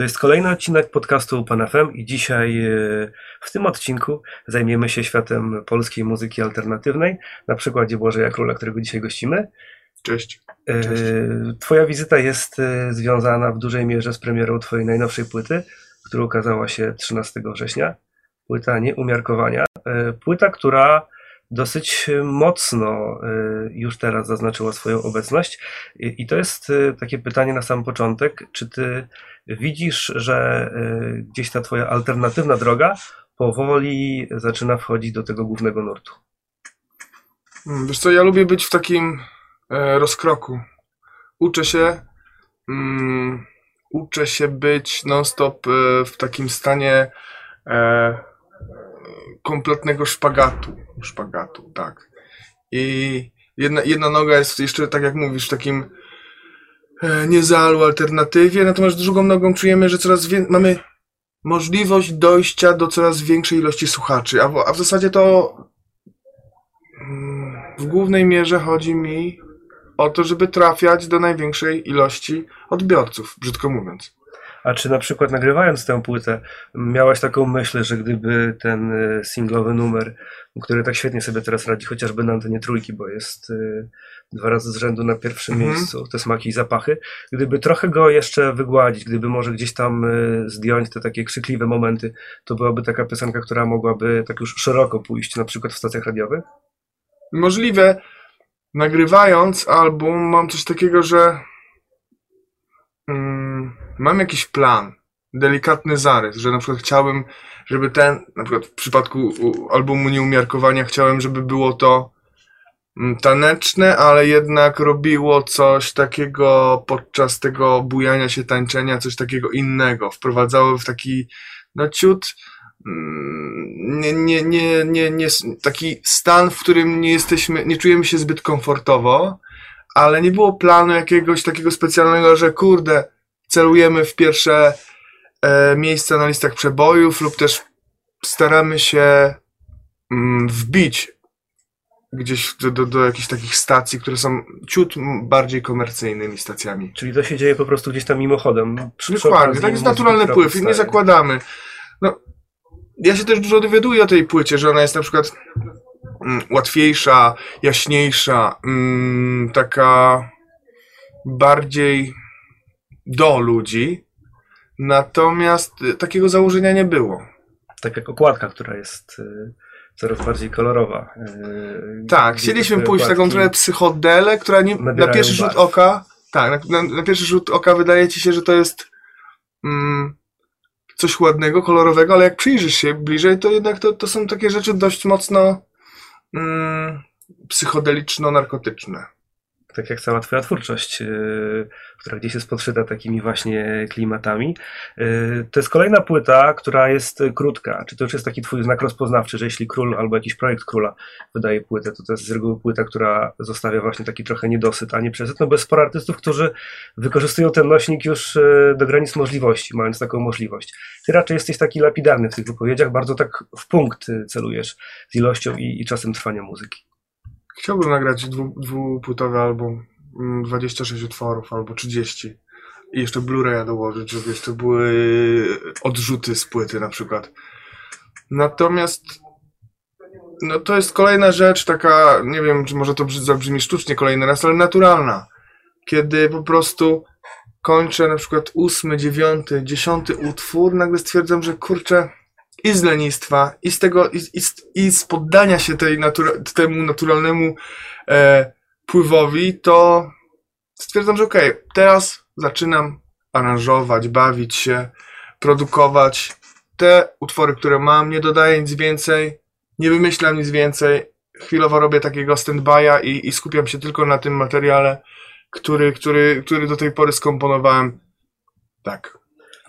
To jest kolejny odcinek podcastu FM i dzisiaj e, w tym odcinku zajmiemy się światem polskiej muzyki alternatywnej na przykładzie Błażeja Króla, którego dzisiaj gościmy. Cześć. E, Cześć. Twoja wizyta jest e, związana w dużej mierze z premierą Twojej najnowszej płyty, która ukazała się 13 września. Płyta Nieumiarkowania. Płyta, która dosyć mocno y, już teraz zaznaczyła swoją obecność. I to jest y, takie pytanie na sam początek. Czy ty widzisz, że y, gdzieś ta twoja alternatywna droga powoli zaczyna wchodzić do tego głównego nurtu? Mm, Wiesz co, ja lubię być w takim e, rozkroku. Uczę się, mm, uczę się być non-stop e, w takim stanie e, kompletnego szpagatu. Szpagatu, tak. I jedna, jedna noga jest jeszcze, tak jak mówisz, w takim e, niezalu alternatywie, natomiast drugą nogą czujemy, że coraz więcej mamy możliwość dojścia do coraz większej ilości słuchaczy, a w, a w zasadzie to mm, w głównej mierze chodzi mi o to, żeby trafiać do największej ilości odbiorców, brzydko mówiąc. A czy na przykład nagrywając tę płytę, miałaś taką myśl, że gdyby ten y, singlowy numer, który tak świetnie sobie teraz radzi, chociażby na antenie trójki, bo jest y, dwa razy z rzędu na pierwszym Mhm. miejscu, te smaki i zapachy, gdyby trochę go jeszcze wygładzić, gdyby może gdzieś tam y, zdjąć te takie krzykliwe momenty, to byłaby taka piosenka, która mogłaby tak już szeroko pójść, na przykład w stacjach radiowych? Możliwe, nagrywając album, mam coś takiego, że mm, mam jakiś plan, delikatny zarys, że na przykład chciałbym, żeby ten, na przykład w przypadku albumu Nieumiarkowania, chciałem, żeby było to mm, taneczne, ale jednak robiło coś takiego podczas tego bujania się tańczenia, coś takiego innego, wprowadzało w taki, no ciut, mm, nie, nie, nie, nie, nie, taki stan, w którym nie jesteśmy, nie czujemy się zbyt komfortowo, ale nie było planu jakiegoś takiego specjalnego, że kurde, celujemy w pierwsze e, miejsca na listach przebojów lub też staramy się mm, wbić gdzieś do, do, do jakichś takich stacji, które są ciut bardziej komercyjnymi stacjami. Czyli to się dzieje po prostu gdzieś tam mimochodem. przy- Dokładnie, tak jest naturalny pływ i nie zakładamy. No, ja się też dużo dowiaduję o tej płycie, że ona jest na przykład mm, łatwiejsza, jaśniejsza, mm, taka bardziej do ludzi. Natomiast y, takiego założenia nie było. Tak jak okładka, która jest y, coraz bardziej kolorowa. y, Tak, chcieliśmy pójść w taką trochę psychodelę, która nie, na pierwszy rzut barw. oka, tak, na, na, na pierwszy rzut oka wydaje ci się, że to jest mm, coś ładnego, kolorowego, ale jak przyjrzysz się bliżej, to jednak to, to są takie rzeczy dość mocno mm, psychodeliczno-narkotyczne. Tak jak cała twoja twórczość, yy, która gdzieś jest podszyta takimi właśnie klimatami. Yy, To jest kolejna płyta, która jest y, krótka. Czy to już jest taki twój znak rozpoznawczy, że jeśli król albo jakiś projekt króla wydaje płytę, to to jest z reguły płyta, która zostawia właśnie taki trochę niedosyt, a nie przesyt, no bo jest sporo artystów, którzy wykorzystują ten nośnik już y, do granic możliwości, mając taką możliwość. Ty raczej jesteś taki lapidarny w tych wypowiedziach, bardzo tak w punkt y, celujesz z ilością i, i czasem trwania muzyki. Chciałbym nagrać dwu, dwupłytowy album, mm, 26 utworów albo 30. I jeszcze Blu-raya dołożyć, żeby jeszcze były odrzuty z płyty na przykład. Natomiast no to jest kolejna rzecz, taka, nie wiem, czy może to zabrzmi sztucznie kolejny raz, ale naturalna. Kiedy po prostu kończę na przykład ósmy, dziewiąty, dziesiąty utwór, nagle stwierdzam, że kurczę, i z lenistwa, i z tego, i, i, i z poddania się tej natura, temu naturalnemu e, pływowi, to stwierdzam, że okej, teraz zaczynam aranżować, bawić się, produkować te utwory, które mam, nie dodaję nic więcej, nie wymyślam nic więcej, chwilowo robię takiego stand-by'a i, i skupiam się tylko na tym materiale, który, który, który do tej pory skomponowałem. Tak.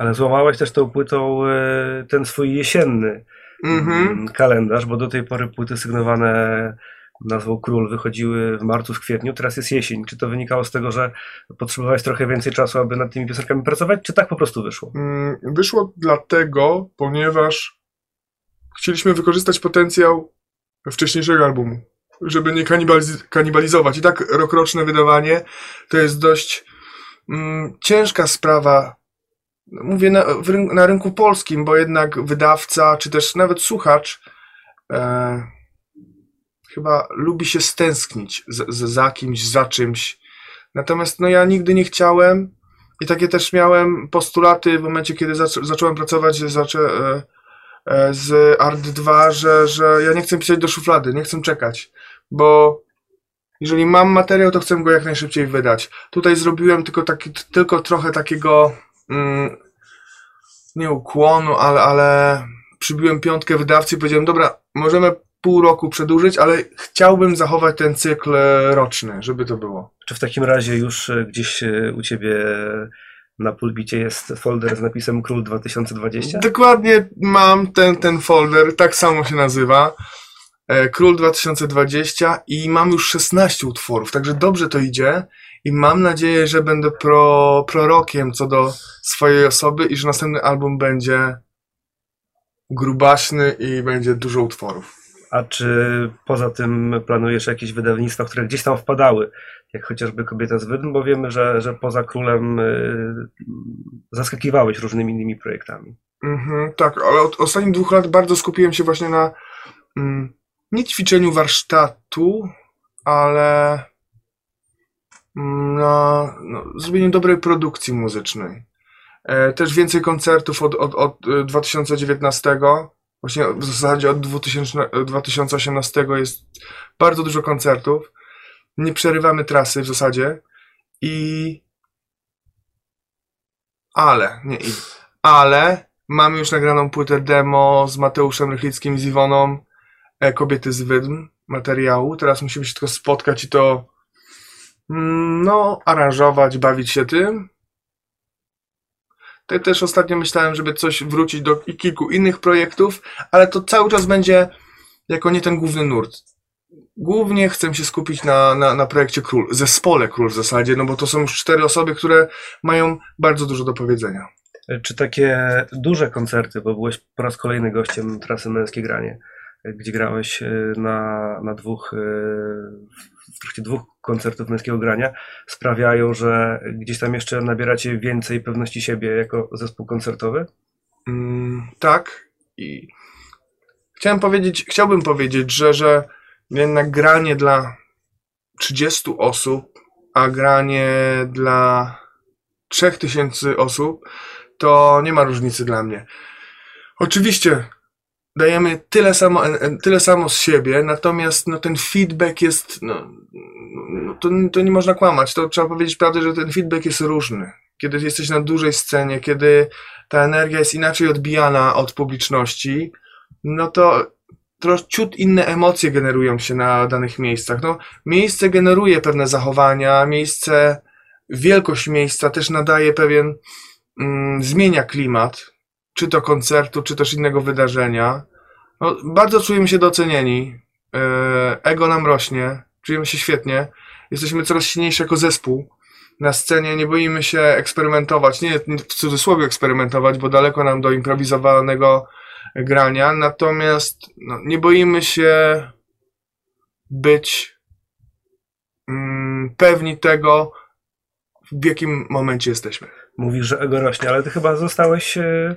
Ale złamałeś też tą płytą e, ten swój jesienny Mhm. mm, kalendarz, bo do tej pory płyty sygnowane nazwą Król wychodziły w marcu, w kwietniu, teraz jest jesień. Czy to wynikało z tego, że potrzebowałeś trochę więcej czasu, aby nad tymi piosenkami pracować, czy tak po prostu wyszło? Mm, Wyszło dlatego, ponieważ chcieliśmy wykorzystać potencjał wcześniejszego albumu, żeby nie kanibaliz- kanibalizować. I tak rokroczne wydawanie to jest dość mm, ciężka sprawa mówię na, w ryn- na rynku polskim, bo jednak wydawca, czy też nawet słuchacz e, chyba lubi się stęsknić za kimś, za czymś. Natomiast no ja nigdy nie chciałem i takie też miałem postulaty w momencie, kiedy zac- zacząłem pracować e, e, z Art 2, że, że ja nie chcę pisać do szuflady, nie chcę czekać, bo jeżeli mam materiał, to chcę go jak najszybciej wydać. Tutaj zrobiłem tylko, taki, tylko trochę takiego mm, nie ukłonu, ale, ale przybiłem piątkę wydawcy i powiedziałem, dobra, możemy pół roku przedłużyć, ale chciałbym zachować ten cykl e, roczny, żeby to było. Czy w takim razie już e, gdzieś e, u ciebie na pulpicie jest folder z napisem Król 2020? Dokładnie mam ten, ten folder, tak samo się nazywa. E, Król 2020 i mam już 16 utworów, także dobrze to idzie i mam nadzieję, że będę pro, prorokiem co do swojej osoby i że następny album będzie grubaśny i będzie dużo utworów. A czy poza tym planujesz jakieś wydawnictwa, które gdzieś tam wpadały, jak chociażby Kobieta z Wydm, bo wiemy, że, że poza Królem y, zaskakiwałeś różnymi innymi projektami. Mhm, tak, ale od ostatnich dwóch lat bardzo skupiłem się właśnie na mm, nie ćwiczeniu warsztatu, ale mm, na no, zrobieniu dobrej produkcji muzycznej. E, też więcej koncertów od, od, od e, 2019. Właśnie w zasadzie od 2000, e, 2018 jest bardzo dużo koncertów. Nie przerywamy trasy w zasadzie. I. Ale, nie i. Ale mamy już nagraną płytę demo z Mateuszem Rychlickim, z Iwoną, e, Kobiety z Wydm, materiału. Teraz musimy się tylko spotkać i to mm, no, aranżować, bawić się tym. To też ostatnio myślałem, żeby coś wrócić do kilku innych projektów, ale to cały czas będzie jako nie ten główny nurt. Głównie chcę się skupić na, na, na projekcie Król, zespole Król w zasadzie, no bo to są już cztery osoby, które mają bardzo dużo do powiedzenia. Czy takie duże koncerty, bo byłeś po raz kolejny gościem trasy Męskie Granie, gdzie grałeś y, na, na dwóch, y, w trakcie dwóch koncertów męskiego grania, sprawiają, że gdzieś tam jeszcze nabieracie więcej pewności siebie jako zespół koncertowy? Mm, tak. I chciałem powiedzieć, chciałbym powiedzieć, że, że jednak granie dla 30 osób, a granie dla 3000 osób, to nie ma różnicy dla mnie. Oczywiście dajemy tyle samo, en- en- tyle samo z siebie, natomiast no, ten feedback jest, no, no, to, to nie można kłamać, to trzeba powiedzieć prawdę, że ten feedback jest różny. Kiedy jesteś na dużej scenie, kiedy ta energia jest inaczej odbijana od publiczności, no to ciut inne emocje generują się na danych miejscach. No, miejsce generuje pewne zachowania, miejsce, wielkość miejsca też nadaje pewien, mm, zmienia klimat, czy to koncertu, czy też innego wydarzenia. No, bardzo czujemy się docenieni, e, ego nam rośnie, czujemy się świetnie, jesteśmy coraz silniejsi jako zespół. Na scenie nie boimy się eksperymentować, nie w cudzysłowie eksperymentować, bo daleko nam do improwizowanego grania, natomiast no, nie boimy się być mm, pewni tego, w jakim momencie jesteśmy. Mówisz, że ego rośnie, ale ty chyba zostałeś e,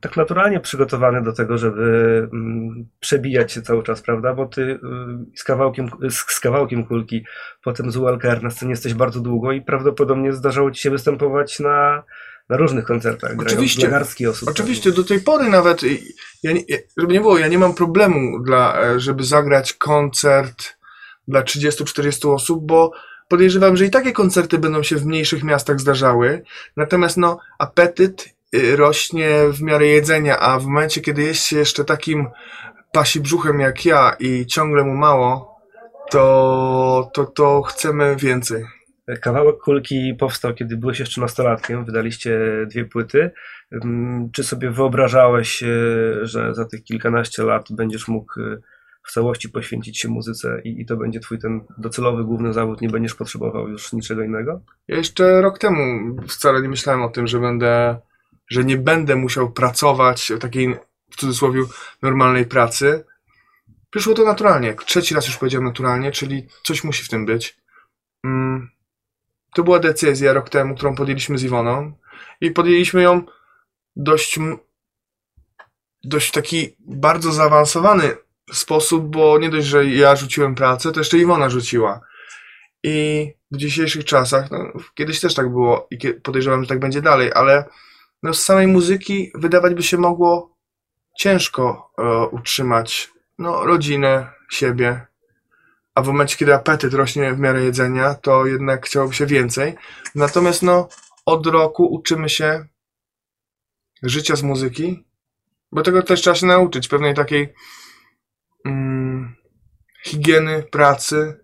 tak naturalnie przygotowany do tego, żeby mm, przebijać się cały czas, prawda? Bo ty y, z kawałkiem, z, kawałkiem kulki, potem z ULKR na scenie jesteś bardzo długo i prawdopodobnie zdarzało ci się występować na, na różnych koncertach. Oczywiście. osób. Oczywiście, do tej pory nawet, y, ja nie, ja- żeby nie było, ja nie mam problemu, dla, e, żeby zagrać koncert dla 30-40 osób, bo podejrzewam, że i takie koncerty będą się w mniejszych miastach zdarzały. Natomiast no, apetyt y, rośnie w miarę jedzenia, a w momencie, kiedy jest się jeszcze takim pasi brzuchem jak ja i ciągle mu mało, to, to, to chcemy więcej. Kawałek kulki powstał, kiedy byłeś jeszcze nastolatkiem, wydaliście dwie płyty. Ym, Czy sobie wyobrażałeś, e, że za tych kilkanaście lat będziesz mógł e, w całości poświęcić się muzyce i, i to będzie twój ten docelowy główny zawód, nie będziesz potrzebował już niczego innego? Ja jeszcze rok temu wcale nie myślałem o tym, że będę, że nie będę musiał pracować takiej, w cudzysłowie, normalnej pracy. Przyszło to naturalnie. Trzeci raz już powiedziałem naturalnie, czyli coś musi w tym być. Mm. To była decyzja rok temu, którą podjęliśmy z Iwoną i podjęliśmy ją dość, dość taki bardzo zaawansowany sposób, bo nie dość, że ja rzuciłem pracę, to jeszcze Iwona rzuciła. I w dzisiejszych czasach, no, kiedyś też tak było i podejrzewam, że tak będzie dalej, ale no, z samej muzyki wydawać by się mogło ciężko e, utrzymać no, rodzinę, siebie. A w momencie, kiedy apetyt rośnie w miarę jedzenia, to jednak chciałoby się więcej. Natomiast no, od roku uczymy się życia z muzyki, bo tego też trzeba się nauczyć, pewnej takiej mm, higieny pracy,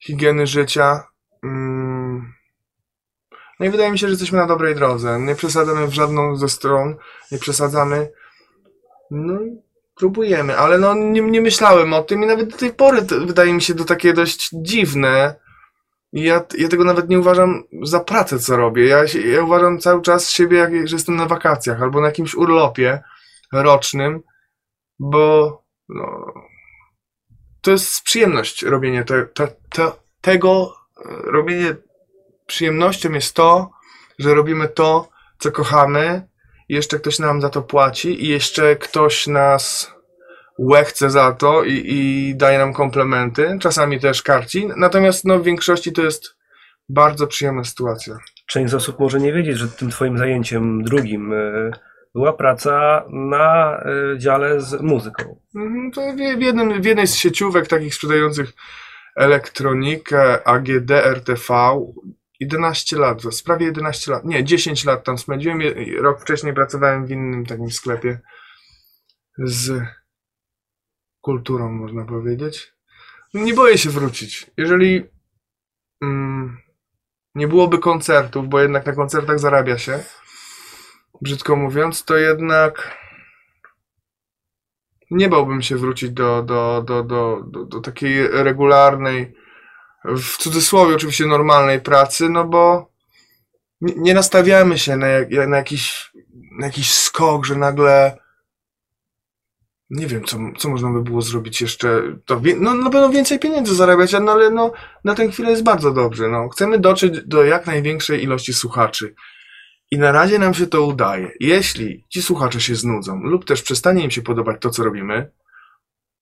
higieny życia. No i wydaje mi się, że jesteśmy na dobrej drodze. Nie przesadzamy w żadną ze stron, nie przesadzamy. No i próbujemy, ale no nie, nie myślałem o tym i nawet do tej pory wydaje mi się to takie dość dziwne. Ja, ja tego nawet nie uważam za pracę, co robię. Ja, ja uważam cały czas siebie, jak, że jestem na wakacjach albo na jakimś urlopie rocznym, bo no, to jest przyjemność robienie te, te, te, tego. e, Robienie przyjemnością jest to, że robimy to, co kochamy, i jeszcze ktoś nam za to płaci, i jeszcze ktoś nas łechce za to i, i daje nam komplementy, czasami też karci. Natomiast no, w większości to jest bardzo przyjemna sytuacja. Część z osób może nie wiedzieć, że tym twoim zajęciem drugim y, była praca na y, dziale z muzyką. Mhm, To w, jednym, w jednej z sieciówek takich sprzedających elektronikę AGD RTV 11 lat, prawie 11 lat, nie, 10 lat tam spędziłem. Rok wcześniej pracowałem w innym takim sklepie z kulturą, można powiedzieć. Nie boję się wrócić. Jeżeli mm, nie byłoby koncertów, bo jednak na koncertach zarabia się, brzydko mówiąc, to jednak nie bałbym się wrócić do, do, do, do, do, do takiej regularnej, w cudzysłowie oczywiście normalnej pracy, no bo nie, nastawiamy się na, na, jakiś, na jakiś skok, że nagle nie wiem, co, co można by było zrobić jeszcze. To, no na pewno więcej pieniędzy zarabiać, no ale no, na tę chwilę jest bardzo dobrze. No. Chcemy dotrzeć do jak największej ilości słuchaczy. I na razie nam się to udaje. Jeśli ci słuchacze się znudzą, lub też przestanie im się podobać to, co robimy,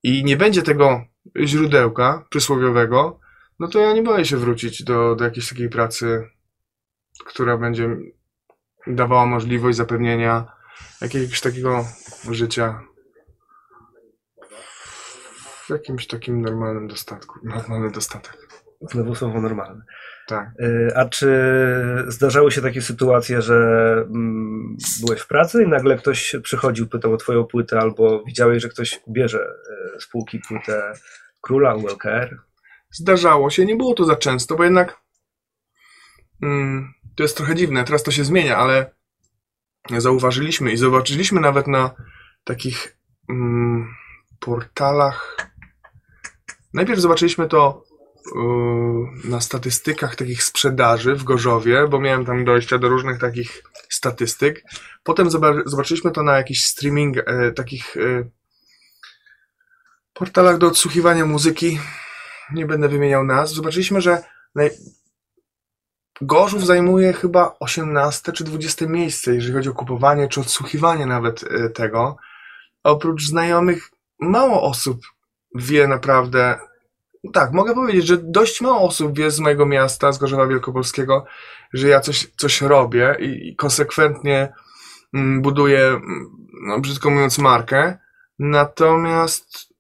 i nie będzie tego źródełka przysłowiowego, no to ja nie boję się wrócić do, do jakiejś takiej pracy, która będzie dawała możliwość zapewnienia jakiegoś takiego życia w jakimś takim normalnym dostatku. Normalny dostatek. Znowu słowo normalne. Tak. Y, A czy zdarzały się takie sytuacje, że mm, byłeś w pracy i nagle ktoś przychodził, pytał o twoją płytę, albo widziałeś, że ktoś bierze y, z półki płytę Króla, ULKR? Zdarzało się, nie było to za często, bo jednak mm, to jest trochę dziwne, teraz to się zmienia, ale zauważyliśmy i zobaczyliśmy nawet na takich mm, portalach. Najpierw zobaczyliśmy to yy, na statystykach takich sprzedaży w Gorzowie, bo miałem tam dojścia do różnych takich statystyk. Potem zoba- zobaczyliśmy to na jakichś streaming, e, takich e, portalach do odsłuchiwania muzyki nie będę wymieniał nazw, zobaczyliśmy, że naj... Gorzów zajmuje chyba 18 czy 20 miejsce, jeżeli chodzi o kupowanie czy odsłuchiwanie nawet e, tego. Oprócz znajomych, mało osób wie naprawdę. Tak, mogę powiedzieć, że dość mało osób wie z mojego miasta, z Gorzowa Wielkopolskiego, że ja coś, coś robię i, konsekwentnie mm, buduję, mm, no, brzydko mówiąc, markę. Natomiast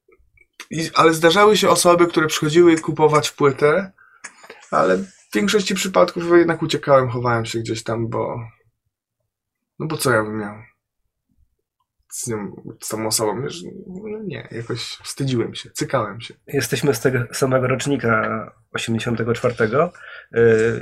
i, ale zdarzały się osoby, które przychodziły kupować płytę, ale w większości przypadków jednak uciekałem, chowałem się gdzieś tam, bo. No bo co ja bym miał? Z, nią, z tą osobą, no nie, jakoś wstydziłem się, cykałem się. Jesteśmy z tego samego rocznika 84 y,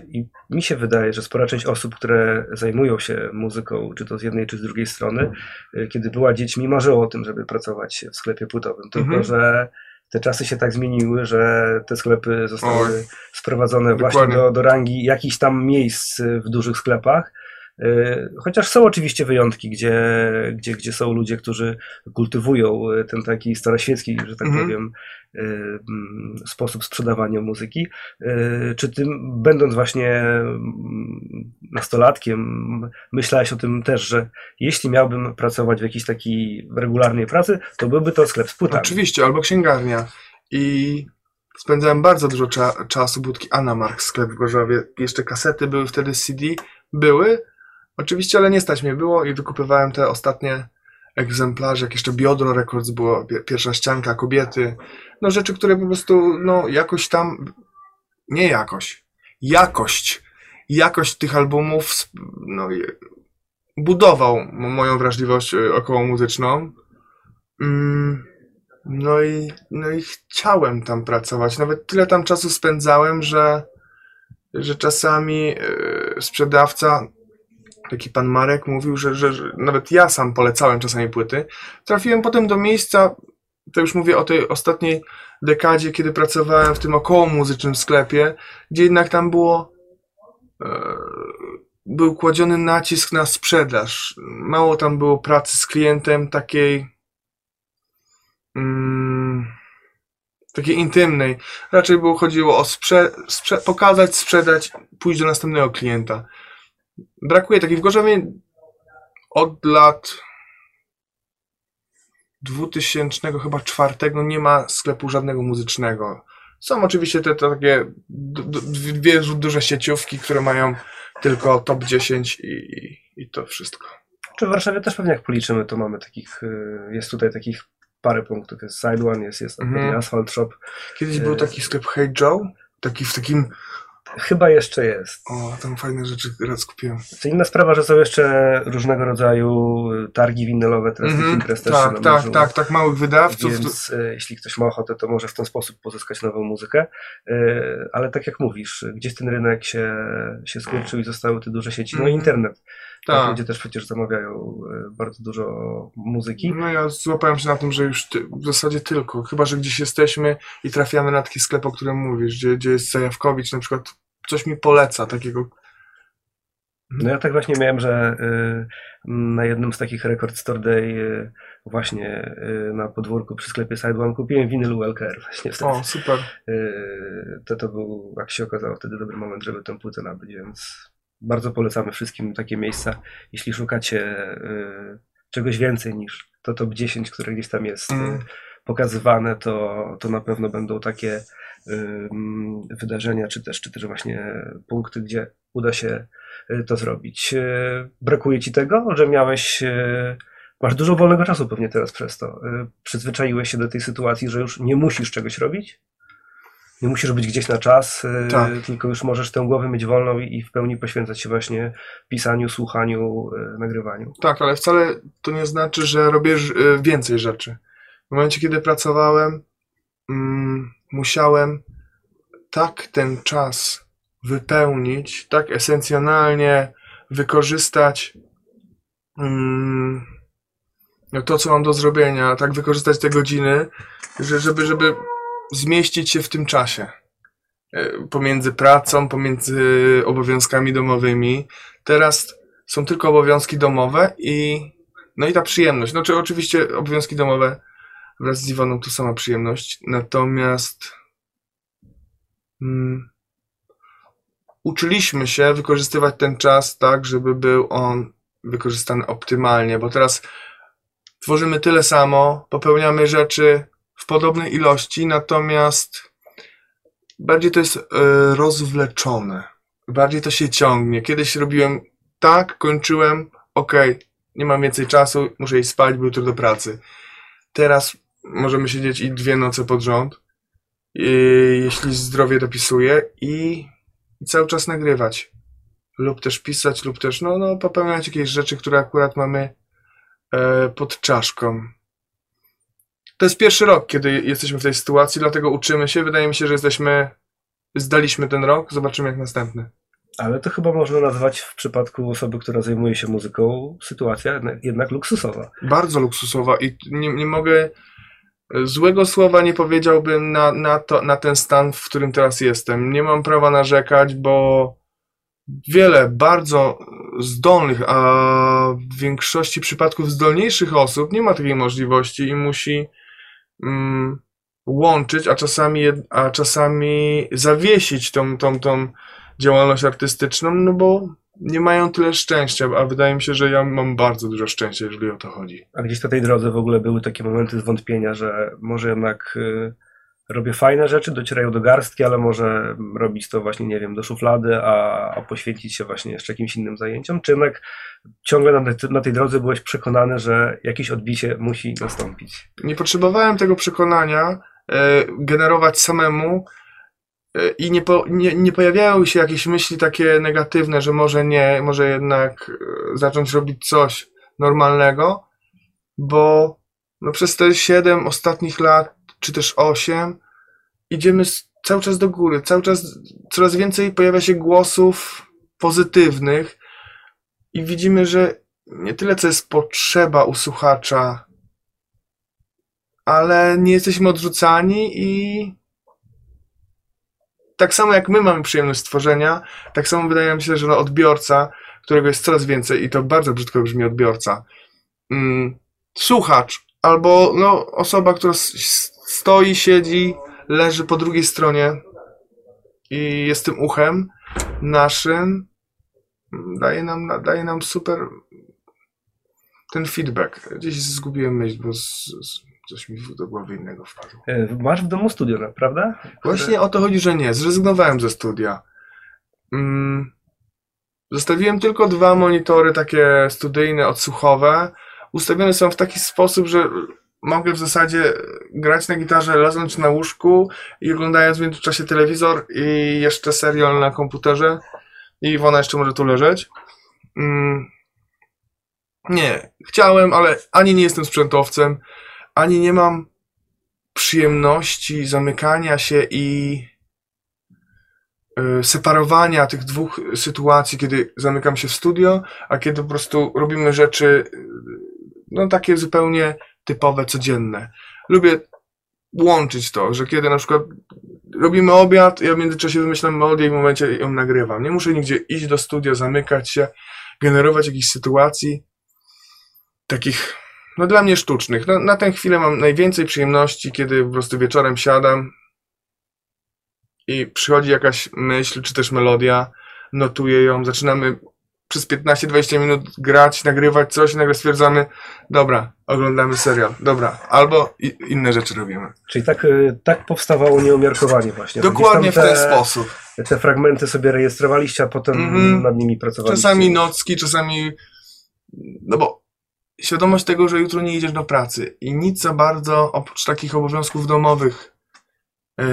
i mi się wydaje, że spora część osób, które zajmują się muzyką, czy to z jednej, czy z drugiej strony, y, kiedy była dziećmi, marzyło o tym, żeby pracować w sklepie płytowym. Tylko, Mhm. że te czasy się tak zmieniły, że te sklepy zostały Oj. sprowadzone Dokładnie. właśnie do, do rangi jakichś tam miejsc w dużych sklepach. E, Chociaż są oczywiście wyjątki, gdzie, gdzie, gdzie są ludzie, którzy kultywują e, ten taki staroświecki, że tak Mhm. powiem, e, mm, sposób sprzedawania muzyki. Czy tym, będąc właśnie mm, nastolatkiem, myślałeś o tym też, że jeśli miałbym pracować w jakiejś takiej regularnej pracy, to byłby to sklep z płytami. Oczywiście, albo księgarnia. I spędzałem bardzo dużo cza- czasu budki Anamark, sklep w Gorzowie. Jeszcze kasety były wtedy CD. Były, oczywiście, ale nie stać mnie było i wykupywałem te ostatnie egzemplarze, jak jeszcze Biodro Records było, pie- pierwsza ścianka, kobiety. No rzeczy, które po prostu, no jakoś tam, nie jakoś, jakość, jakość tych albumów, no budował moją wrażliwość y, około muzyczną. Mm, no i, no i chciałem tam pracować. Nawet tyle tam czasu spędzałem, że, że czasami e, sprzedawca, taki pan Marek, mówił, że, że, że nawet ja sam polecałem czasami płyty. Trafiłem potem do miejsca, to już mówię o tej ostatniej dekadzie, kiedy pracowałem w tym około muzycznym sklepie, gdzie jednak tam było e, był kładziony nacisk na sprzedaż. Mało tam było pracy z klientem takiej mm, takiej intymnej. Raczej było chodziło o sprze- sprze- pokazać, sprzedać, pójść do następnego klienta. Brakuje takich w Gorzowie od lat 2000 chyba czwartego nie ma sklepu żadnego muzycznego. Są oczywiście te, te takie dwie duże sieciówki, które mają tylko top 10 i, i, i to wszystko. Czy w Warszawie też pewnie jak policzymy, to mamy takich, y, jest tutaj takich parę punktów. Jest Side One, jest, jest Mhm. Asphalt Shop. Kiedyś E, był taki sklep Hey Joe, taki w takim, Chyba jeszcze jest. o, tam fajne rzeczy raz kupiłem. Co inna sprawa, że są jeszcze różnego rodzaju targi winylowe, teraz Mhm, imprez też tak, tak, tak, tak, małych wydawców. Więc e, jeśli ktoś ma ochotę, to może w ten sposób pozyskać nową muzykę. E, Ale tak jak mówisz, gdzieś ten rynek się, się skurczył i zostały te duże sieci. No i Mhm. internet. Tak. tak. Ludzie też przecież zamawiają e, bardzo dużo muzyki. No ja złapałem się na tym, że już ty, w zasadzie tylko, chyba, że gdzieś jesteśmy i trafiamy na taki sklep, o którym mówisz, gdzie, gdzie jest Zajawkowicz, na przykład coś mi poleca takiego. No ja tak właśnie miałem, że y, na jednym z takich Record Store Day y, właśnie y, na podwórku przy sklepie Side One kupiłem winyl ULKR właśnie wtedy. O, super. To, to był, jak się okazało, wtedy dobry moment, żeby tę płytę nabyć, więc bardzo polecamy wszystkim takie miejsca. Jeśli szukacie czegoś więcej niż to top 10, które gdzieś tam jest Mm. Pokazywane, to, to na pewno będą takie wydarzenia, czy też, czy też właśnie punkty, gdzie uda się y, to zrobić. Y, Brakuje ci tego, że miałeś y, Masz dużo wolnego czasu pewnie teraz przez to. Przyzwyczaiłeś się do tej sytuacji, że już nie musisz czegoś robić? Nie musisz być gdzieś na czas, Tak. tylko już możesz tę głowę mieć wolną i w pełni poświęcać się właśnie pisaniu, słuchaniu, nagrywaniu. Tak, ale wcale to nie znaczy, że y, więcej rzeczy. W momencie, kiedy pracowałem, mm, musiałem tak ten czas wypełnić, tak esencjonalnie wykorzystać mm, no to, co mam do zrobienia, tak wykorzystać te godziny, że, żeby, żeby zmieścić się w tym czasie. E, Pomiędzy pracą, pomiędzy obowiązkami domowymi. Teraz są tylko obowiązki domowe i no i ta przyjemność. No czy oczywiście obowiązki domowe wraz z Iwoną to sama przyjemność, natomiast mm, uczyliśmy się wykorzystywać ten czas tak, żeby był on wykorzystany optymalnie, bo teraz tworzymy tyle samo, popełniamy rzeczy w podobnej ilości, natomiast bardziej to jest e, rozwleczone. Bardziej to się ciągnie. Kiedyś robiłem tak, kończyłem, okej, nie mam więcej czasu, muszę iść spać, bo jutro do pracy. Teraz możemy siedzieć i dwie noce pod rząd, i, jeśli zdrowie dopisuje i, i cały czas nagrywać. Lub też pisać, lub też no, no, popełniać jakieś rzeczy, które akurat mamy e, pod czaszką. To jest pierwszy rok, kiedy jesteśmy w tej sytuacji, dlatego uczymy się. Wydaje mi się, że jesteśmy, zdaliśmy ten rok, zobaczymy jak następny. Ale to chyba można nazwać w przypadku osoby, która zajmuje się muzyką, sytuacja jednak- jednak luksusowa. bardzo luksusowa i nie, nie mogę złego słowa nie powiedziałbym na, na, to, na ten stan, w którym teraz jestem. Nie mam prawa narzekać, bo wiele bardzo zdolnych, a w większości przypadków zdolniejszych osób nie ma takiej możliwości i musi mm, łączyć, a czasami, a czasami zawiesić tą, tą, tą działalność artystyczną, no bo nie mają tyle szczęścia, a wydaje mi się, że ja mam bardzo dużo szczęścia, jeżeli o to chodzi. A gdzieś na tej drodze w ogóle były takie momenty zwątpienia, że może jednak y, robię fajne rzeczy, docierają do garstki, ale może robić to właśnie, nie wiem, do szuflady, a, a poświęcić się właśnie jeszcze jakimś innym zajęciom? Czy jednak ciągle na, te, na tej drodze byłeś przekonany, że jakieś odbicie musi nastąpić? Nie potrzebowałem tego przekonania e, generować samemu i nie, po, nie, nie pojawiały się jakieś myśli takie negatywne, że może nie, może jednak e, zacząć robić coś normalnego, bo no przez te 7 ostatnich lat, czy też 8, idziemy cały czas do góry, cały czas coraz więcej pojawia się głosów pozytywnych i widzimy, że nie tyle co jest potrzeba u słuchacza, ale nie jesteśmy odrzucani i tak samo jak my mamy przyjemność stworzenia, tak samo wydaje mi się, że no odbiorca, którego jest coraz więcej i to bardzo brzydko brzmi odbiorca, mm, słuchacz albo no, osoba, która stoi, siedzi, leży po drugiej stronie i jest tym uchem naszym, daje nam, daje nam super ten feedback. Gdzieś zgubiłem myśl, bo z, z, coś mi do głowy innego wpadło. Y, Masz w domu studio, no, prawda? Właśnie o to chodzi, że nie. Zrezygnowałem ze studia. Mm, zostawiłem tylko dwa monitory takie studyjne, odsłuchowe. Ustawione są w taki sposób, że mogę w zasadzie grać na gitarze, leżąc na łóżku i oglądając w międzyczasie telewizor i jeszcze serial na komputerze. I Iwona jeszcze może tu leżeć. Mm, nie, chciałem, ale ani nie jestem sprzętowcem, ani nie mam przyjemności zamykania się i y, separowania tych dwóch sytuacji, kiedy zamykam się w studio, a kiedy po prostu robimy rzeczy y, no takie zupełnie typowe, codzienne. Lubię łączyć to, że kiedy na przykład robimy obiad, ja w międzyczasie wymyślam melodię i w momencie ją nagrywam. Nie muszę nigdzie iść do studia, zamykać się, generować jakichś sytuacji takich no dla mnie sztucznych. No, na tę chwilę mam najwięcej przyjemności, kiedy po prostu wieczorem siadam i przychodzi jakaś myśl, czy też melodia, notuję ją, zaczynamy przez 15-20 minut grać, nagrywać coś i nagle stwierdzamy, dobra, oglądamy serial, dobra, albo inne rzeczy robimy. Czyli tak, y, tak powstawało nieumiarkowanie właśnie. Dokładnie w gdzieś tam ten te, sposób. Te fragmenty sobie rejestrowaliście, a potem Mhm. nad nimi pracowaliście. Czasami nocki, czasami. No bo świadomość tego, że jutro nie idziesz do pracy i nic za bardzo oprócz takich obowiązków domowych yy,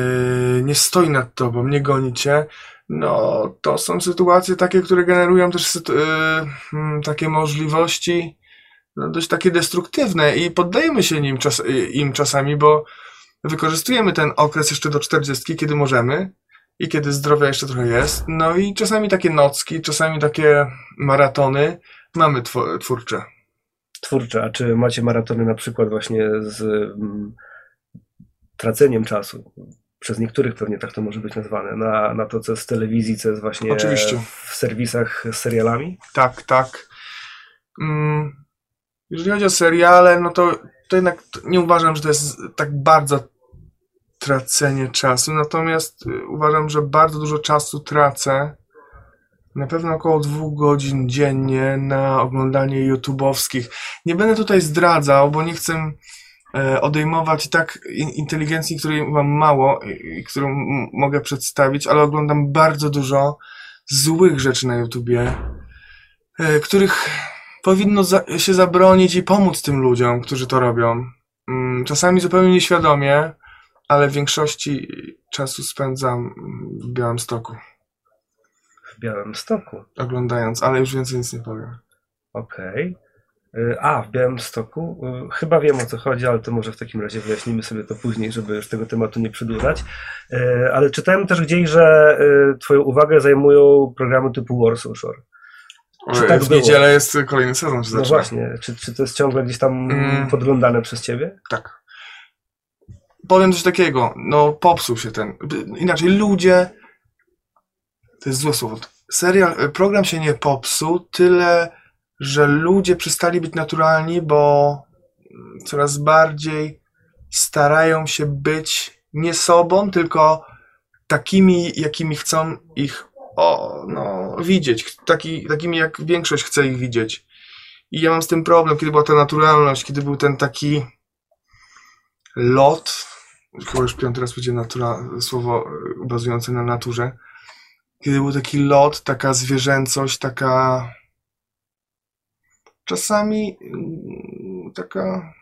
nie stoi nad tobą, nie goni cię. No, to są sytuacje takie, które generują też yy, takie możliwości no, dość takie destruktywne i poddajemy się nim czas- yy, im czasami, bo wykorzystujemy ten okres jeszcze do 40, kiedy możemy i kiedy zdrowia jeszcze trochę jest. No i czasami takie nocki, czasami takie maratony mamy twórcze. Twórcze, a czy macie maratony na przykład właśnie z mm, traceniem czasu? Przez niektórych pewnie tak to może być nazwane, na, na to, co jest w telewizji, co jest właśnie Oczywiście. w serwisach z serialami? Tak, tak. Mm, jeżeli chodzi o seriale, no to, to jednak nie uważam, że to jest tak bardzo tracenie czasu. Natomiast y, uważam, że bardzo dużo czasu tracę. Na pewno około dwóch godzin dziennie na oglądanie YouTube'owskich. Nie będę tutaj zdradzał, bo nie chcę e, odejmować i tak in- inteligencji, której mam mało i, którą mogę przedstawić, ale oglądam bardzo dużo złych rzeczy na YouTubie e, których powinno się zabronić i pomóc tym ludziom, którzy to robią. Mm, Czasami zupełnie nieświadomie, ale w większości czasu spędzam w Białymstoku, Białymstoku. oglądając, ale już więcej nic nie powiem. Okej. Y, A, w Białymstoku. Y, Chyba wiem o co chodzi, ale to może w takim razie wyjaśnimy sobie to później, żeby już tego tematu nie przedłużać. Y, Ale czytałem też gdzieś, że y, Twoją uwagę zajmują programy typu Warsaw Shore. Czy tak w było? niedzielę jest kolejny sezon, się No zaczyna. właśnie, czy, czy to jest ciągle gdzieś tam Mm. podglądane przez Ciebie? Tak. Powiem coś takiego, no popsuł się ten, inaczej ludzie, to jest złe słowo, serial, e, program się nie popsuł, tyle, że ludzie przestali być naturalni, bo coraz bardziej starają się być nie sobą, tylko takimi, jakimi chcą ich o, no, widzieć, taki, takimi jak większość chce ich widzieć. I ja mam z tym problem, kiedy była ta naturalność, kiedy był ten taki lot, chyba już piąty raz będzie natura, słowo e, bazujące na naturze, kiedy był taki lot, taka zwierzęcość, taka czasami mm, taka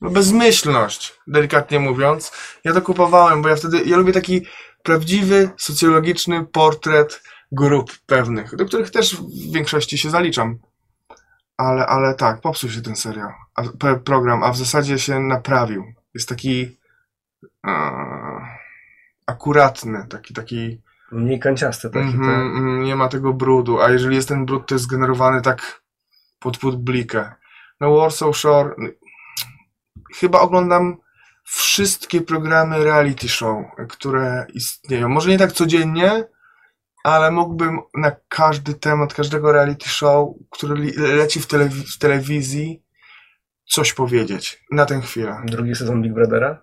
no bezmyślność, delikatnie mówiąc. Ja to kupowałem, bo ja wtedy, ja lubię taki prawdziwy, socjologiczny portret grup pewnych, do których też w większości się zaliczam. Ale, ale tak, popsuł się ten serial, a, program, a w zasadzie się naprawił. Jest taki akuratny, taki, taki Mniej kanciasty taki, Mhm, tak? mhm, nie ma tego brudu, a jeżeli jest ten brud, to jest zgenerowany tak pod publikę. No Warsaw Shore, chyba oglądam wszystkie programy reality show, które istnieją. Może nie tak codziennie, ale mógłbym na każdy temat, każdego reality show, który leci w, telewi- w telewizji, coś powiedzieć na tę chwilę. Drugi sezon Big Brothera?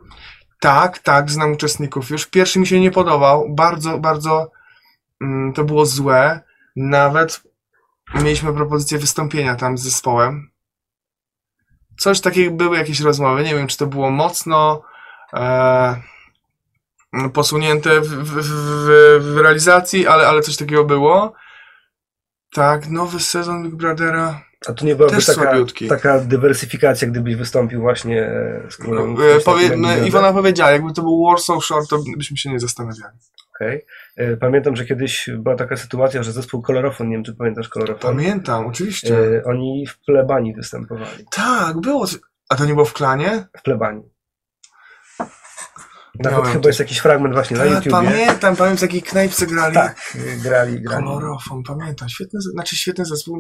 Tak, tak, znam uczestników już. Pierwszy mi się nie podobał. Bardzo, bardzo mm, to było złe. Nawet mieliśmy propozycję wystąpienia tam z zespołem. Coś takiego, były jakieś rozmowy. Nie wiem, czy to było mocno e, posunięte w, w, w, w realizacji, ale, ale coś takiego było. Tak, nowy sezon Big Brothera. A tu nie byłaby taka, taka dywersyfikacja, gdybyś wystąpił właśnie e, z królem. No, e, powie, no, Iwona powiedziała, jakby to był Warsaw Shore, to byśmy się nie zastanawiali. E, Pamiętam, że kiedyś była taka sytuacja, że zespół Kolorofon, nie wiem czy pamiętasz Kolorofon, Pamiętam, oczywiście. e, oni w plebanii występowali. Tak, było. A to nie było w klanie? W plebanii. Nawet Miałem chyba to. jest jakiś fragment właśnie na Tak, YouTubie. pamiętam, pamiętam, w jakiej knajpce grali. Tak, e, grali, grali. Kolorofon, pamiętam. Świetny, z- znaczy świetny zespół.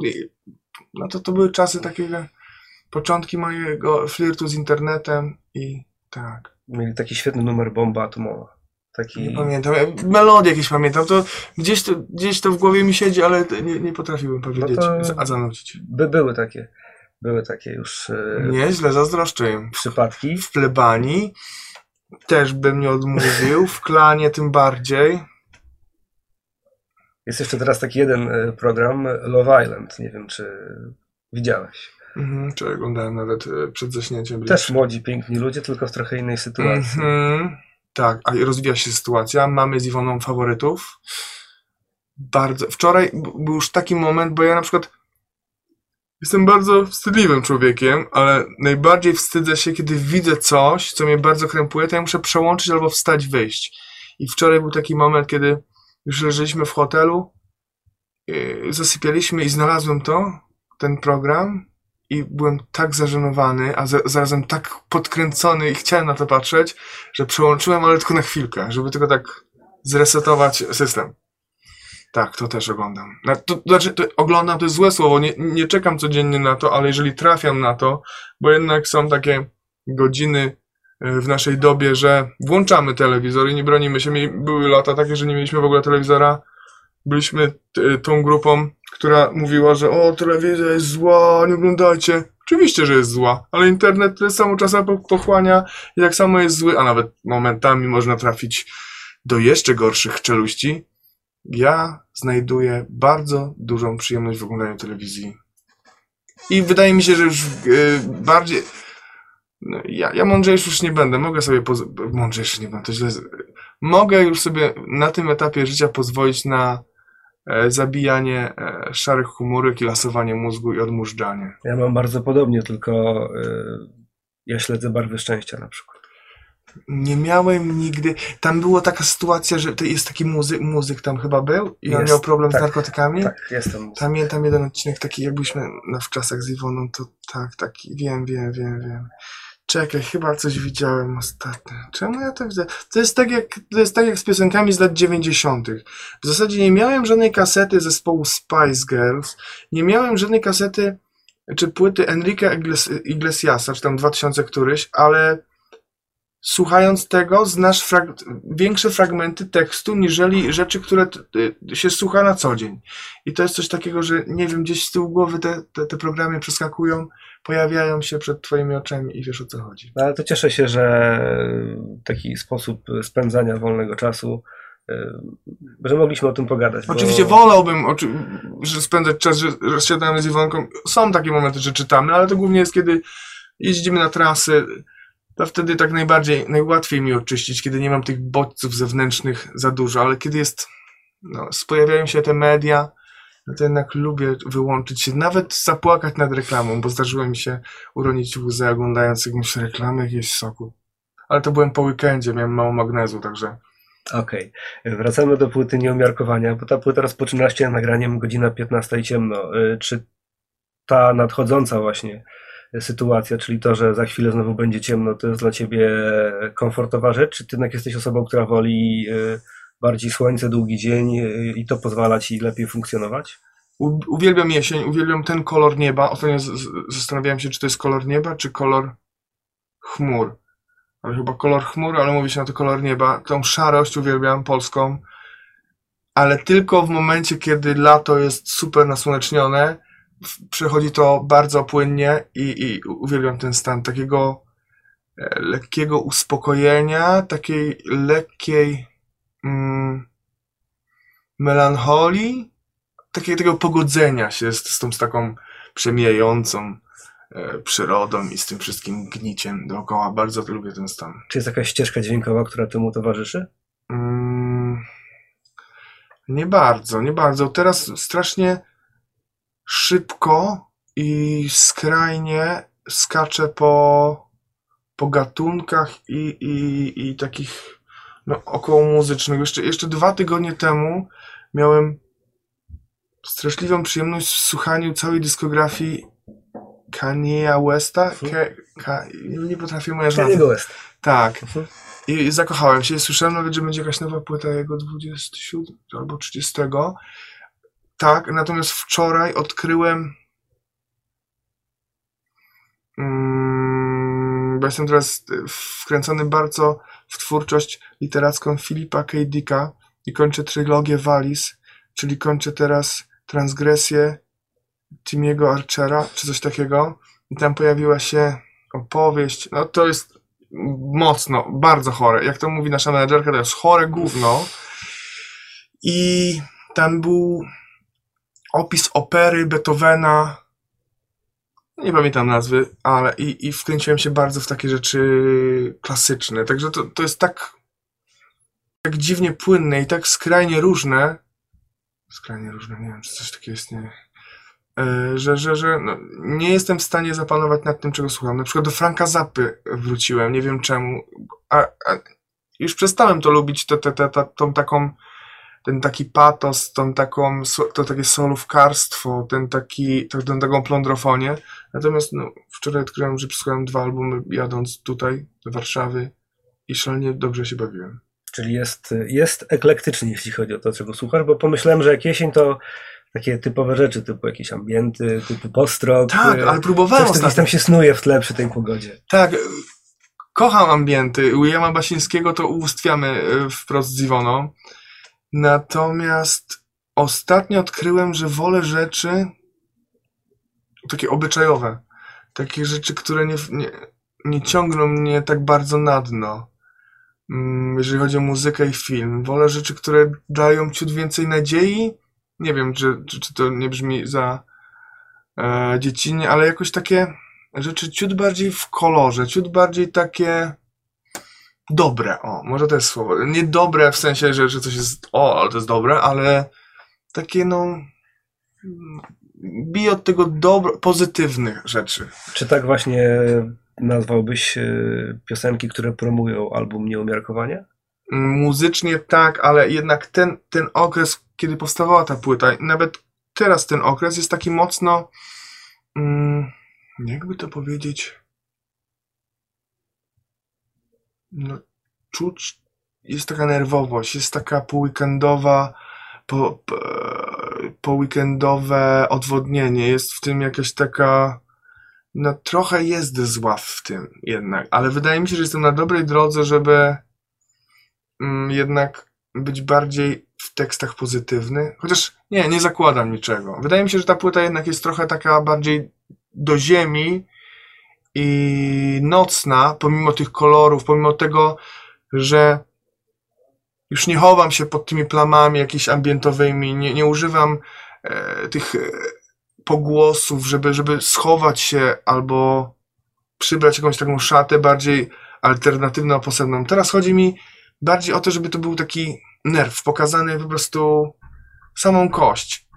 No to, to były czasy takiego, początki mojego flirtu z internetem i tak. Mieli taki świetny numer Bomba Atomowa. Taki... Nie pamiętam. Melodię jakieś pamiętam. To gdzieś to, gdzieś to w głowie mi siedzi, ale nie, nie potrafiłbym powiedzieć, No a zanucić. By, były takie, były takie już e, Nieźle, zazdroszczę im. przypadki. W plebanii też bym nie odmówił, w klanie tym bardziej. Jest jeszcze teraz taki jeden e, program, Love Island. Nie wiem, czy widziałeś. Mhm, czy oglądałem nawet e, przed zaśnięciem. Też młodzi, piękni ludzie, tylko w trochę innej sytuacji. Mhm, tak, a rozwija się sytuacja. Mamy z Iwoną faworytów. Bardzo. Wczoraj był już taki moment, bo ja na przykład jestem bardzo wstydliwym człowiekiem, ale najbardziej wstydzę się, kiedy widzę coś, co mnie bardzo krępuje, to ja muszę przełączyć albo wstać, wyjść. I wczoraj był taki moment, kiedy już leżeliśmy w hotelu, yy, zasypialiśmy i znalazłem to, ten program i byłem tak zażenowany, a za, zarazem tak podkręcony i chciałem na to patrzeć, że przełączyłem, ale tylko na chwilkę, żeby tylko tak zresetować system. Tak, to też oglądam. To, znaczy, to, oglądam to jest złe słowo, nie, nie czekam codziennie na to, ale jeżeli trafiam na to, bo jednak są takie godziny y, w naszej dobie, że włączamy telewizor i nie bronimy się. Były lata takie, że nie mieliśmy w ogóle telewizora. Byliśmy y, tą grupą, która mówiła, że o, telewizja jest zła, nie oglądajcie. Oczywiście, że jest zła, ale internet tyle samo czasem po- pochłania i tak samo jest zły, a nawet momentami można trafić do jeszcze gorszych czeluści. Ja znajduję bardzo dużą przyjemność w oglądaniu telewizji. I wydaje mi się, że już y, bardziej. No, ja, ja mądrzejszy już nie będę. Mogę sobie. Poz- mądrzejszy nie będę. To źle. Mogę już sobie na tym etapie życia pozwolić na e, zabijanie e, szarych chmurek i lasowanie mózgu i odmurzczanie. Ja mam bardzo podobnie, tylko e, ja śledzę barwy szczęścia na przykład. Nie miałem nigdy. Tam była taka sytuacja, że to jest taki muzyk, muzyk tam chyba był i on Jest, miał problem tak, z narkotykami. Tak, jestem. Pamiętam jeden odcinek taki, jakbyśmy na wczasach z Iwoną, to tak, taki, wiem, wiem, wiem, wiem. Czekaj, chyba coś widziałem ostatnio. Czemu ja to widzę? To jest tak jak, to jest tak jak z piosenkami z lat 90. W zasadzie nie miałem żadnej kasety zespołu Spice Girls, nie miałem żadnej kasety czy płyty Enrique Igles- Iglesiasa, czy tam 2000 któryś, ale słuchając tego znasz frag- większe fragmenty tekstu, niżeli rzeczy, które się słucha na co dzień. I to jest coś takiego, że nie wiem, gdzieś z tyłu głowy te, te, te programy przeskakują, pojawiają się przed twoimi oczami i wiesz o co chodzi. No, ale to cieszę się, że taki sposób spędzania wolnego czasu, y, że mogliśmy o tym pogadać. Oczywiście bo... wolałbym, oczy, że spędzać czas, że rozsiadamy z Iwonką. Są takie momenty, że czytamy, ale to głównie jest, kiedy jeździmy na trasy. To wtedy tak najbardziej, najłatwiej mi oczyścić, kiedy nie mam tych bodźców zewnętrznych za dużo, ale kiedy jest, no, pojawiają się te media, no to jednak lubię wyłączyć się, nawet zapłakać nad reklamą, bo zdarzyło mi się uronić łzę oglądając jakąś reklamę jakiegoś soku. Ale to byłem po weekendzie, miałem mało magnezu, także Okej, wracamy do płyty Nieumiarkowania, bo ta płyta rozpoczyna się nagraniem godzina 15 i ciemno. Y, Czy ta nadchodząca właśnie sytuacja, czyli to, że za chwilę znowu będzie ciemno, to jest dla ciebie komfortowa rzecz, czy ty jednak jesteś osobą, która woli y, bardziej słońce, długi dzień y, i to pozwala ci lepiej funkcjonować? Uwielbiam jesień, uwielbiam ten kolor nieba. Ostatnio zastanawiałem się, czy to jest kolor nieba, czy kolor chmur. Ale chyba kolor chmur, ale mówi się na to kolor nieba. Tą szarość uwielbiam polską, ale tylko w momencie, kiedy lato jest super nasłonecznione, przechodzi to bardzo płynnie i, i uwielbiam ten stan takiego e, lekkiego uspokojenia, takiej lekkiej mm, melancholii, takiego pogodzenia się z, z tą z taką przemijającą e, przyrodą i z tym wszystkim gniciem dookoła. Bardzo lubię ten stan. Czy jest jakaś ścieżka dźwiękowa, która temu towarzyszy? Mm, nie bardzo, nie bardzo. Teraz strasznie szybko i skrajnie skaczę po, po gatunkach i, i, i takich no, około muzycznych. Jeszcze, jeszcze dwa tygodnie temu miałem straszliwą przyjemność w słuchaniu całej dyskografii Kanye'a Westa. Ke, ka, nie potrafię moja żona. Kanye West. Tak. Mhm. I zakochałem się. Słyszałem nawet, że będzie jakaś nowa płyta jego 27 albo 30. Tak, natomiast wczoraj odkryłem. Mm, bo jestem teraz wkręcony bardzo w twórczość literacką Filipa K. Dicka i kończę trylogię Walis, czyli kończę teraz transgresję Timiego Archera, czy coś takiego. I tam pojawiła się opowieść. No to jest mocno, bardzo chore. Jak to mówi nasza menedżerka, to jest chore gówno. I tam był opis opery Beethovena. Nie pamiętam nazwy, ale i, i wkręciłem się bardzo w takie rzeczy klasyczne. Także to, to jest tak, tak dziwnie płynne i tak skrajnie różne. Skrajnie różne, nie wiem, czy coś takiego istnieje. E, Że, że, że no, nie jestem w stanie zapanować nad tym, czego słucham. Na przykład do Franka Zappy wróciłem, nie wiem czemu. A, a już przestałem to lubić, to, to, to, tą taką, ten taki patos, tą taką, to takie solówkarstwo, ten taki, tą taką plądrofonię. Natomiast no, wczoraj odkryłem, że przesłuchałem dwa albumy jadąc tutaj, do Warszawy i szalenie dobrze się bawiłem. Czyli jest, jest eklektycznie, jeśli chodzi o to, czego słuchasz, bo pomyślałem, że jak jesień to takie typowe rzeczy, typu jakieś ambienty, typu postrok. Tak, y, ale próbowałem Coś, tam się snuje w tle przy tej pogodzie. Tak, y, kocham ambienty. U Jama Basińskiego to uwstwiamy y, wprost z Iwoną. Natomiast ostatnio odkryłem, że wolę rzeczy takie obyczajowe. Takie rzeczy, które nie, nie, nie ciągną mnie tak bardzo na dno. Mm, Jeżeli chodzi o muzykę i film. Wolę rzeczy, które dają ciut więcej nadziei. Nie wiem, czy, czy, czy to nie brzmi za e, dziecinnie, ale jakoś takie rzeczy ciut bardziej w kolorze, ciut bardziej takie dobre, o, może to jest słowo. Nie dobre w sensie, że, że coś jest, o, ale to jest dobre, ale takie no mm, bije od tego dobro, pozytywnych rzeczy. Czy tak właśnie nazwałbyś y, piosenki, które promują album Nieumiarkowanie? Mm, Muzycznie tak, ale jednak ten, ten okres, kiedy powstawała ta płyta, nawet teraz ten okres jest taki mocno, mm, jakby to powiedzieć, no, czuć, jest taka nerwowość, jest taka poweekendowa, po, po, po weekendowe odwodnienie, jest w tym jakaś taka no trochę jest zła w tym jednak, ale wydaje mi się, że jestem na dobrej drodze, żeby mm, jednak być bardziej w tekstach pozytywny. Chociaż nie, nie zakładam niczego. Wydaje mi się, że ta płyta jednak jest trochę taka bardziej do ziemi i nocna, pomimo tych kolorów, pomimo tego, że już nie chowam się pod tymi plamami jakimiś ambientowymi, nie, nie używam e, tych e, pogłosów, żeby, żeby schować się albo przybrać jakąś taką szatę bardziej alternatywną, posebną. Teraz chodzi mi bardziej o to, żeby to był taki nerw pokazany po prostu samą kość,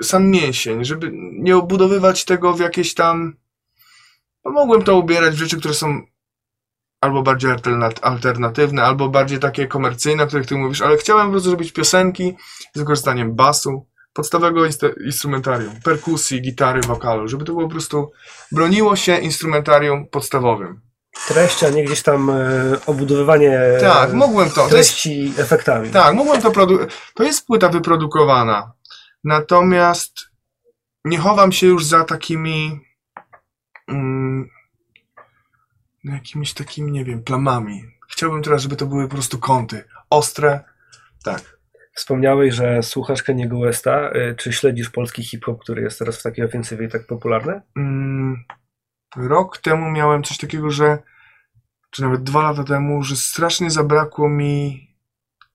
y, sam mięsień, żeby nie obudowywać tego w jakieś tam. No mogłem to ubierać w rzeczy, które są albo bardziej alternat- alternatywne, albo bardziej takie komercyjne, o których ty mówisz, ale chciałem po prostu zrobić piosenki z wykorzystaniem basu, podstawowego inst- instrumentarium, perkusji, gitary, wokalu, żeby to było po prostu broniło się instrumentarium podstawowym. Treść, a nie gdzieś tam e, obudowywanie Tak, mogłem to. to jest, treści efektami. tak, mogłem to To jest płyta wyprodukowana. Natomiast nie chowam się już za takimi mm, no jakimiś takimi, nie wiem, plamami. Chciałbym teraz, żeby to były po prostu kąty. Ostre. Tak. Wspomniałeś, że słuchasz Keniego Westa. E, Czy śledzisz polski hip-hop, który jest teraz w takiej ofensywie i tak popularny? Mm, rok temu miałem coś takiego, że czy nawet dwa lata temu, że strasznie zabrakło mi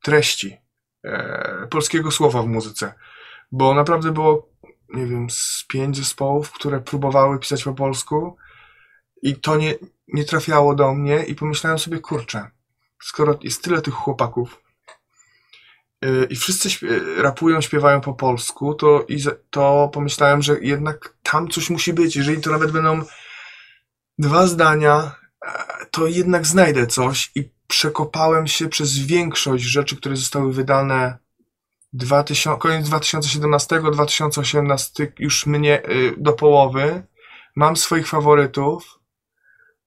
treści e, polskiego słowa w muzyce. Bo naprawdę było, nie wiem, z pięć zespołów, które próbowały pisać po polsku i to nie, nie trafiało do mnie i pomyślałem sobie, kurczę, skoro jest tyle tych chłopaków y, i wszyscy rapują, śpiewają po polsku, to, i to pomyślałem, że jednak tam coś musi być. Jeżeli to nawet będą dwa zdania, e, to jednak znajdę coś i przekopałem się przez większość rzeczy, które zostały wydane 2000, koniec 2017, 2018 już mnie y, do połowy. Mam swoich faworytów.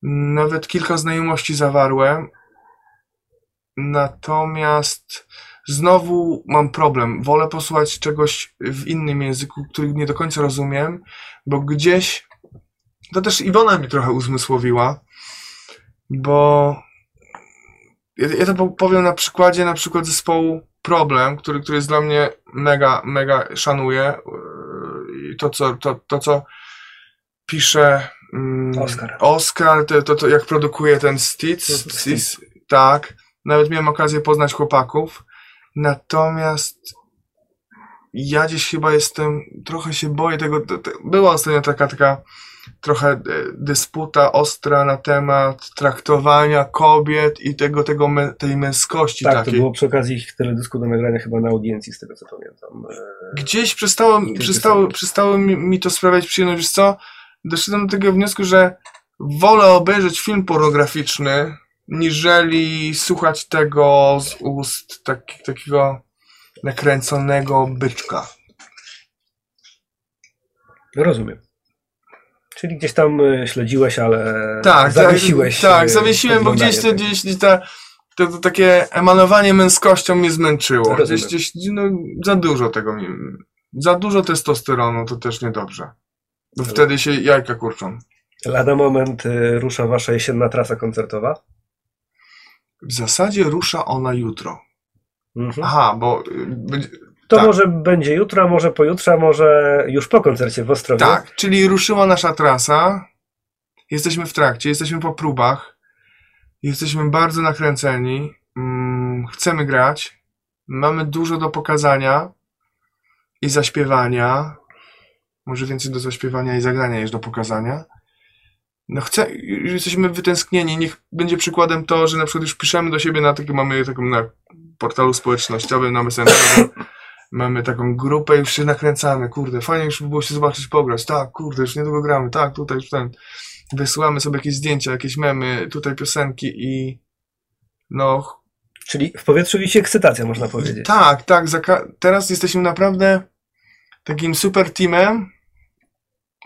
Nawet kilka znajomości zawarłem. Natomiast znowu mam problem. Wolę posłuchać czegoś w innym języku, który nie do końca rozumiem, bo gdzieś to też Iwona mi trochę uzmysłowiła, bo ja, ja to po- powiem na przykładzie na przykład zespołu Problem, który, który jest dla mnie mega, mega szanuję. Yy, I to, co, to, to, co pisze mm, Oskar. Oskar, to, to, to jak produkuje ten Stitz, Mhm, Stitz, tak. Nawet miałem okazję poznać chłopaków. Natomiast ja gdzieś chyba jestem, trochę się boję tego. Była ostatnio taka, taka trochę e, dysputa ostra na temat traktowania kobiet i tego, tego mę, tej męskości Tak, to takiej. było przy okazji ich teledysku do nagrania chyba na audiencji, z tego co pamiętam. Gdzieś przestało, przestało, przestało mi, mi to sprawiać przyjemność. Wiesz co? Doszedłem do takiego wniosku, że wolę obejrzeć film pornograficzny, niżeli słuchać tego z ust taki, takiego nakręconego byczka. Rozumiem. Czyli gdzieś tam e, śledziłeś, ale Tak, zawiesiłeś. Tak, tak e, zawiesiłem, bo gdzieś, to, gdzieś, gdzieś ta, to, to takie emanowanie męskością mnie zmęczyło. Gdzieś, gdzieś no, za dużo tego mi, za dużo testosteronu to też niedobrze. Bo wtedy się jajka kurczą. Lada moment e, rusza wasza jesienna trasa koncertowa. W zasadzie rusza ona jutro. Mhm. Aha, bo y, To tak. może będzie jutro, może pojutrze, może już po koncercie w Ostrowie. tak, czyli ruszyła nasza trasa. Jesteśmy w trakcie, jesteśmy po próbach. Jesteśmy bardzo nakręceni. Mm, chcemy grać. Mamy dużo do pokazania i zaśpiewania. Może więcej do zaśpiewania i zagrania niż do pokazania. No chcę, jesteśmy wytęsknieni. Niech będzie przykładem to, że na przykład już piszemy do siebie na takim, mamy taką na portalu społecznościowym, na Messengerze. Mamy taką grupę, już się nakręcamy, kurde, fajnie już by było się zobaczyć, pograć, tak, kurde, już niedługo gramy, tak, tutaj już ten, wysyłamy sobie jakieś zdjęcia, jakieś memy, tutaj piosenki i no, Czyli w powietrzu wisi ekscytacja, można powiedzieć. tak, tak, teraz jesteśmy naprawdę takim super teamem.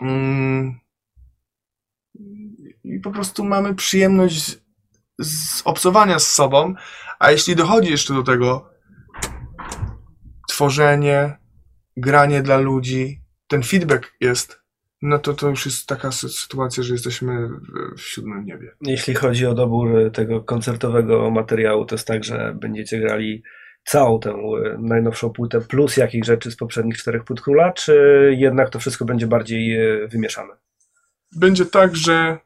Mm, i po prostu mamy przyjemność z, z obcowania z sobą, a jeśli dochodzi jeszcze do tego tworzenie, granie dla ludzi, ten feedback jest no to to już jest taka sy- sytuacja, że jesteśmy w, siódmym niebie. Jeśli chodzi o dobór tego koncertowego materiału, to jest tak, że będziecie grali całą tę e, najnowszą płytę plus jakieś rzeczy z poprzednich czterech płyt króla, czy jednak to wszystko będzie bardziej e, wymieszane? Będzie tak, że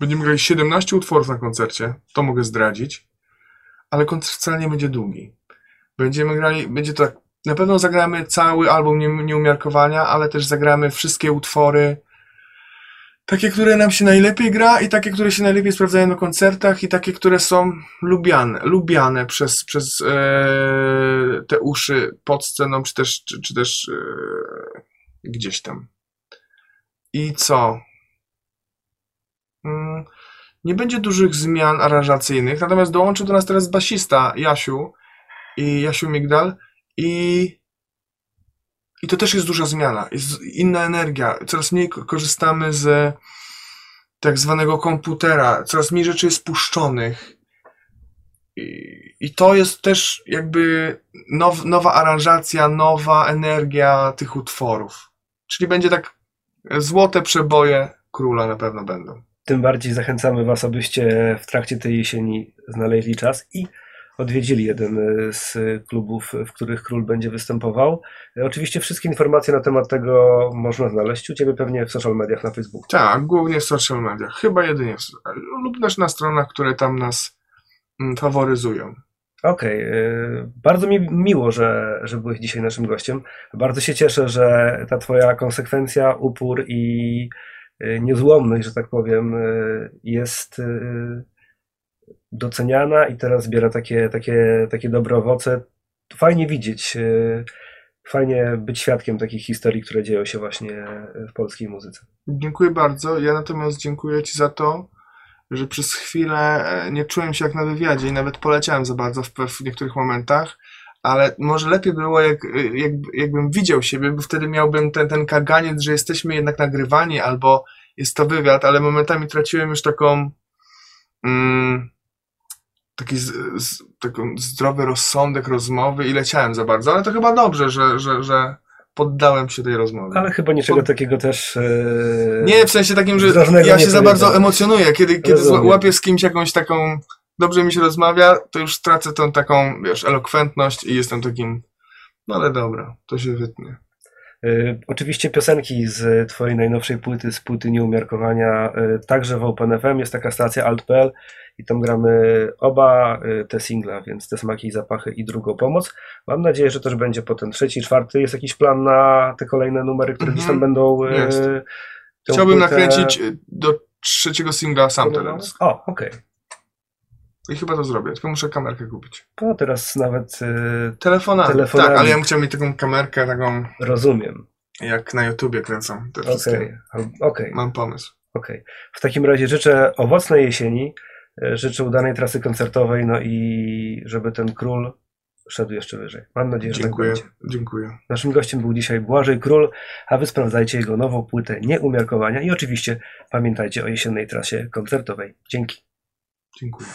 będziemy grali 17 utworów na koncercie, to mogę zdradzić, ale koncert wcale nie będzie długi. Będziemy grali, będzie to tak, na pewno zagramy cały album nie, Nieumiarkowania, ale też zagramy wszystkie utwory, takie, które nam się najlepiej gra i takie, które się najlepiej sprawdzają na koncertach i takie, które są lubiane, lubiane przez, przez e, te uszy pod sceną, czy też, czy, czy też e, gdzieś tam. I co? Mm, Nie będzie dużych zmian aranżacyjnych, natomiast dołączył do nas teraz basista Jasiu i Jasiu Migdal i i to też jest duża zmiana, jest inna energia. Coraz mniej ko- korzystamy z tak zwanego komputera, coraz mniej rzeczy jest puszczonych. I, i to jest też jakby now, nowa aranżacja, nowa energia tych utworów. Czyli będzie tak złote przeboje króla na pewno będą. Tym bardziej zachęcamy Was, abyście w trakcie tej jesieni znaleźli czas i odwiedzili jeden e, z klubów, w których król będzie występował. E, Oczywiście wszystkie informacje na temat tego można znaleźć u Ciebie pewnie w social mediach na Facebooku. Tak, głównie w social mediach. Chyba jedynie lub też na stronach, które tam nas mm, faworyzują. Okej, e, bardzo mi miło, że, że byłeś dzisiaj naszym gościem. Bardzo się cieszę, że ta Twoja konsekwencja, upór i niezłomność, że tak powiem, jest doceniana i teraz zbiera takie, takie, takie dobre owoce. Fajnie widzieć, e, fajnie być świadkiem takich historii, które dzieją się właśnie w polskiej muzyce. Dziękuję bardzo. Ja natomiast dziękuję Ci za to, że przez chwilę e, nie czułem się jak na wywiadzie i nawet poleciałem za bardzo w, w niektórych momentach, ale może lepiej było, jak, e, jak, jakbym widział siebie, bo wtedy miałbym ten, ten kaganiec, że jesteśmy jednak nagrywani albo jest to wywiad, ale momentami traciłem już taką mm, taki z, z, taką zdrowy rozsądek rozmowy i leciałem za bardzo, ale to chyba dobrze, że, że, że poddałem się tej rozmowie. Ale chyba niczego Pod- takiego też. e, Nie, w sensie takim, że ja się za bardzo emocjonuję. Kiedy, kiedy Rozumiem. łapię z kimś jakąś taką, dobrze mi się rozmawia, to już tracę tą taką, wiesz, elokwentność i jestem takim, no ale dobra, to się wytnie. Y, Oczywiście piosenki z Twojej najnowszej płyty, z płyty Nieumiarkowania, y, także w OpenFM jest taka stacja alt.pl i tam gramy oba y, te singla, więc te smaki i zapachy i drugą pomoc. Mam nadzieję, że też będzie potem trzeci, czwarty. Jest jakiś plan na te kolejne numery, które gdzieś tam Mhm, będą. y, jest. Chciałbym płytę nakręcić y, do trzeciego singla sam teraz. O, okej. I chyba to zrobię, tylko muszę kamerkę kupić. No teraz nawet y, Telefonami. Telefonami. Tak, ale ja bym chciał mieć taką kamerkę, taką rozumiem. jak na YouTubie kręcą te Okej, wszystkie. Okej. Mam pomysł. Okej. W takim razie życzę owocnej jesieni, życzę udanej trasy koncertowej, no i żeby ten król szedł jeszcze wyżej. Mam nadzieję, że Dziękuję, tak będzie. dziękuję. Naszym gościem był dzisiaj Błażej Król, a wy sprawdzajcie jego nową płytę Nieumiarkowania i oczywiście pamiętajcie o jesiennej trasie koncertowej. Dzięki. Dziękuję.